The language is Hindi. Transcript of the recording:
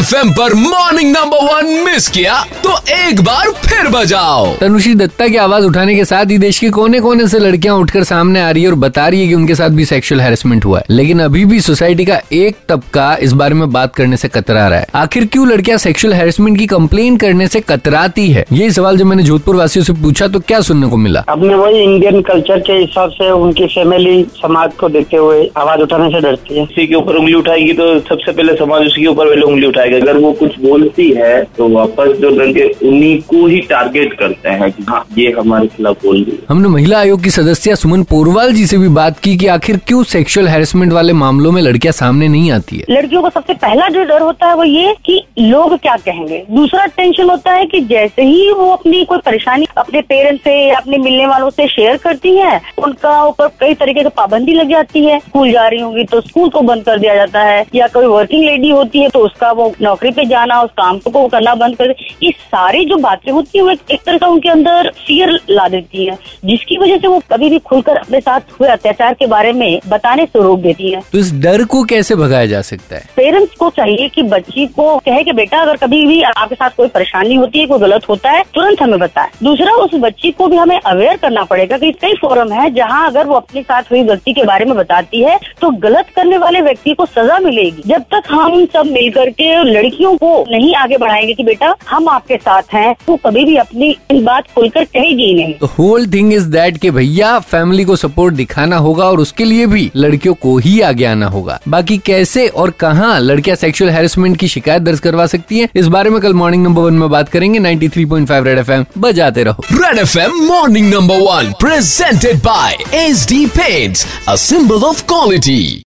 एफ़ पर मॉर्निंग नंबर वन मिस किया तो एक बार फिर बजाओ। तनुश्री दत्ता की आवाज़ उठाने के साथ ही देश के कोने कोने से लड़कियाँ उठकर सामने आ रही है और बता रही है कि उनके साथ भी सेक्सुअल हैरेसमेंट हुआ है। लेकिन अभी भी सोसाइटी का एक तबका इस बारे में बात करने से कतरा रहा है। आखिर क्यों लड़कियाँ सेक्सुअल हैरेसमेंट की कंप्लेन करने से कतराती है? ये सवाल जब मैंने जोधपुर वासियों से पूछा तो क्या सुनने को मिला? अपने वही इंडियन कल्चर के हिसाब से उनकी फैमिली समाज को देखते हुए आवाज़ उठाने से डरती है। किसी के ऊपर उंगली उठाएगी तो सबसे पहले समाज उसके ऊपर पहले उंगली उठाएगा। अगर वो कुछ बोलती है तो वापस जो लड़के उन्हीं को ही टारगेट करते हैं कि हाँ ये हमारे खिलाफ बोल रही है। हमने महिला आयोग की सदस्य सुमन पोरवाल जी से भी बात की कि आखिर क्यों सेक्सुअल हैरेसमेंट वाले मामलों में लड़कियाँ सामने नहीं आती है? लड़कियों को सबसे पहला जो डर होता है वो ये कि लोग क्या कहेंगे। दूसरा टेंशन होता है कि जैसे ही वो अपनी कोई परेशानी अपने पेरेंट्स से अपने मिलने वालों से शेयर करती है उनका ऊपर कई तरीके की पाबंदी लग जाती है। स्कूल जा रही होंगी तो स्कूल को बंद कर दिया जाता है। या कोई वर्किंग लेडी होती है तो उसका वो नौकरी पे जाना उस काम को करना बंद कर दे। ये सारी जो बातें होती है वो एक, एक तरह का उनके अंदर फियर ला देती है जिसकी वजह से वो कभी भी खुलकर अपने साथ हुए अत्याचार के बारे में बताने से रोक देती है। तो इस डर को कैसे भगाया जा सकता है? पेरेंट्स को चाहिए कि बच्ची को कहे कि बेटा अगर कभी भी आपके साथ कोई परेशानी होती है कोई गलत होता है तुरंत हमें बताए। दूसरा उस बच्ची को भी हमें अवेयर करना पड़ेगा कि कई फोरम है जहाँ अगर वो अपने साथ हुई गलती के बारे में बताती है तो गलत करने वाले व्यक्ति को सजा मिलेगी। जब तक हम सब मिलकर के लड़कियों को नहीं आगे बढ़ाएँगे कि बेटा हम आपके साथ हैं तो कभी भी अपनी बात खुलकर कहेगी नहीं। तो होल थिंग इज़ दैट कि भैया फैमिली को सपोर्ट दिखाना होगा और उसके लिए भी लड़कियों को ही आगे आना होगा। बाकी कैसे और कहाँ लड़कियाँ सेक्सुअल हेरसमेंट की शिकायत दर्ज करवा सकती है इस बारे में कल मॉर्निंग नंबर वन में बात करेंगे। 93.5 रेड एफएम बजाते रहो। Red F M morning number one presented by by SD Paints, a symbol of quality.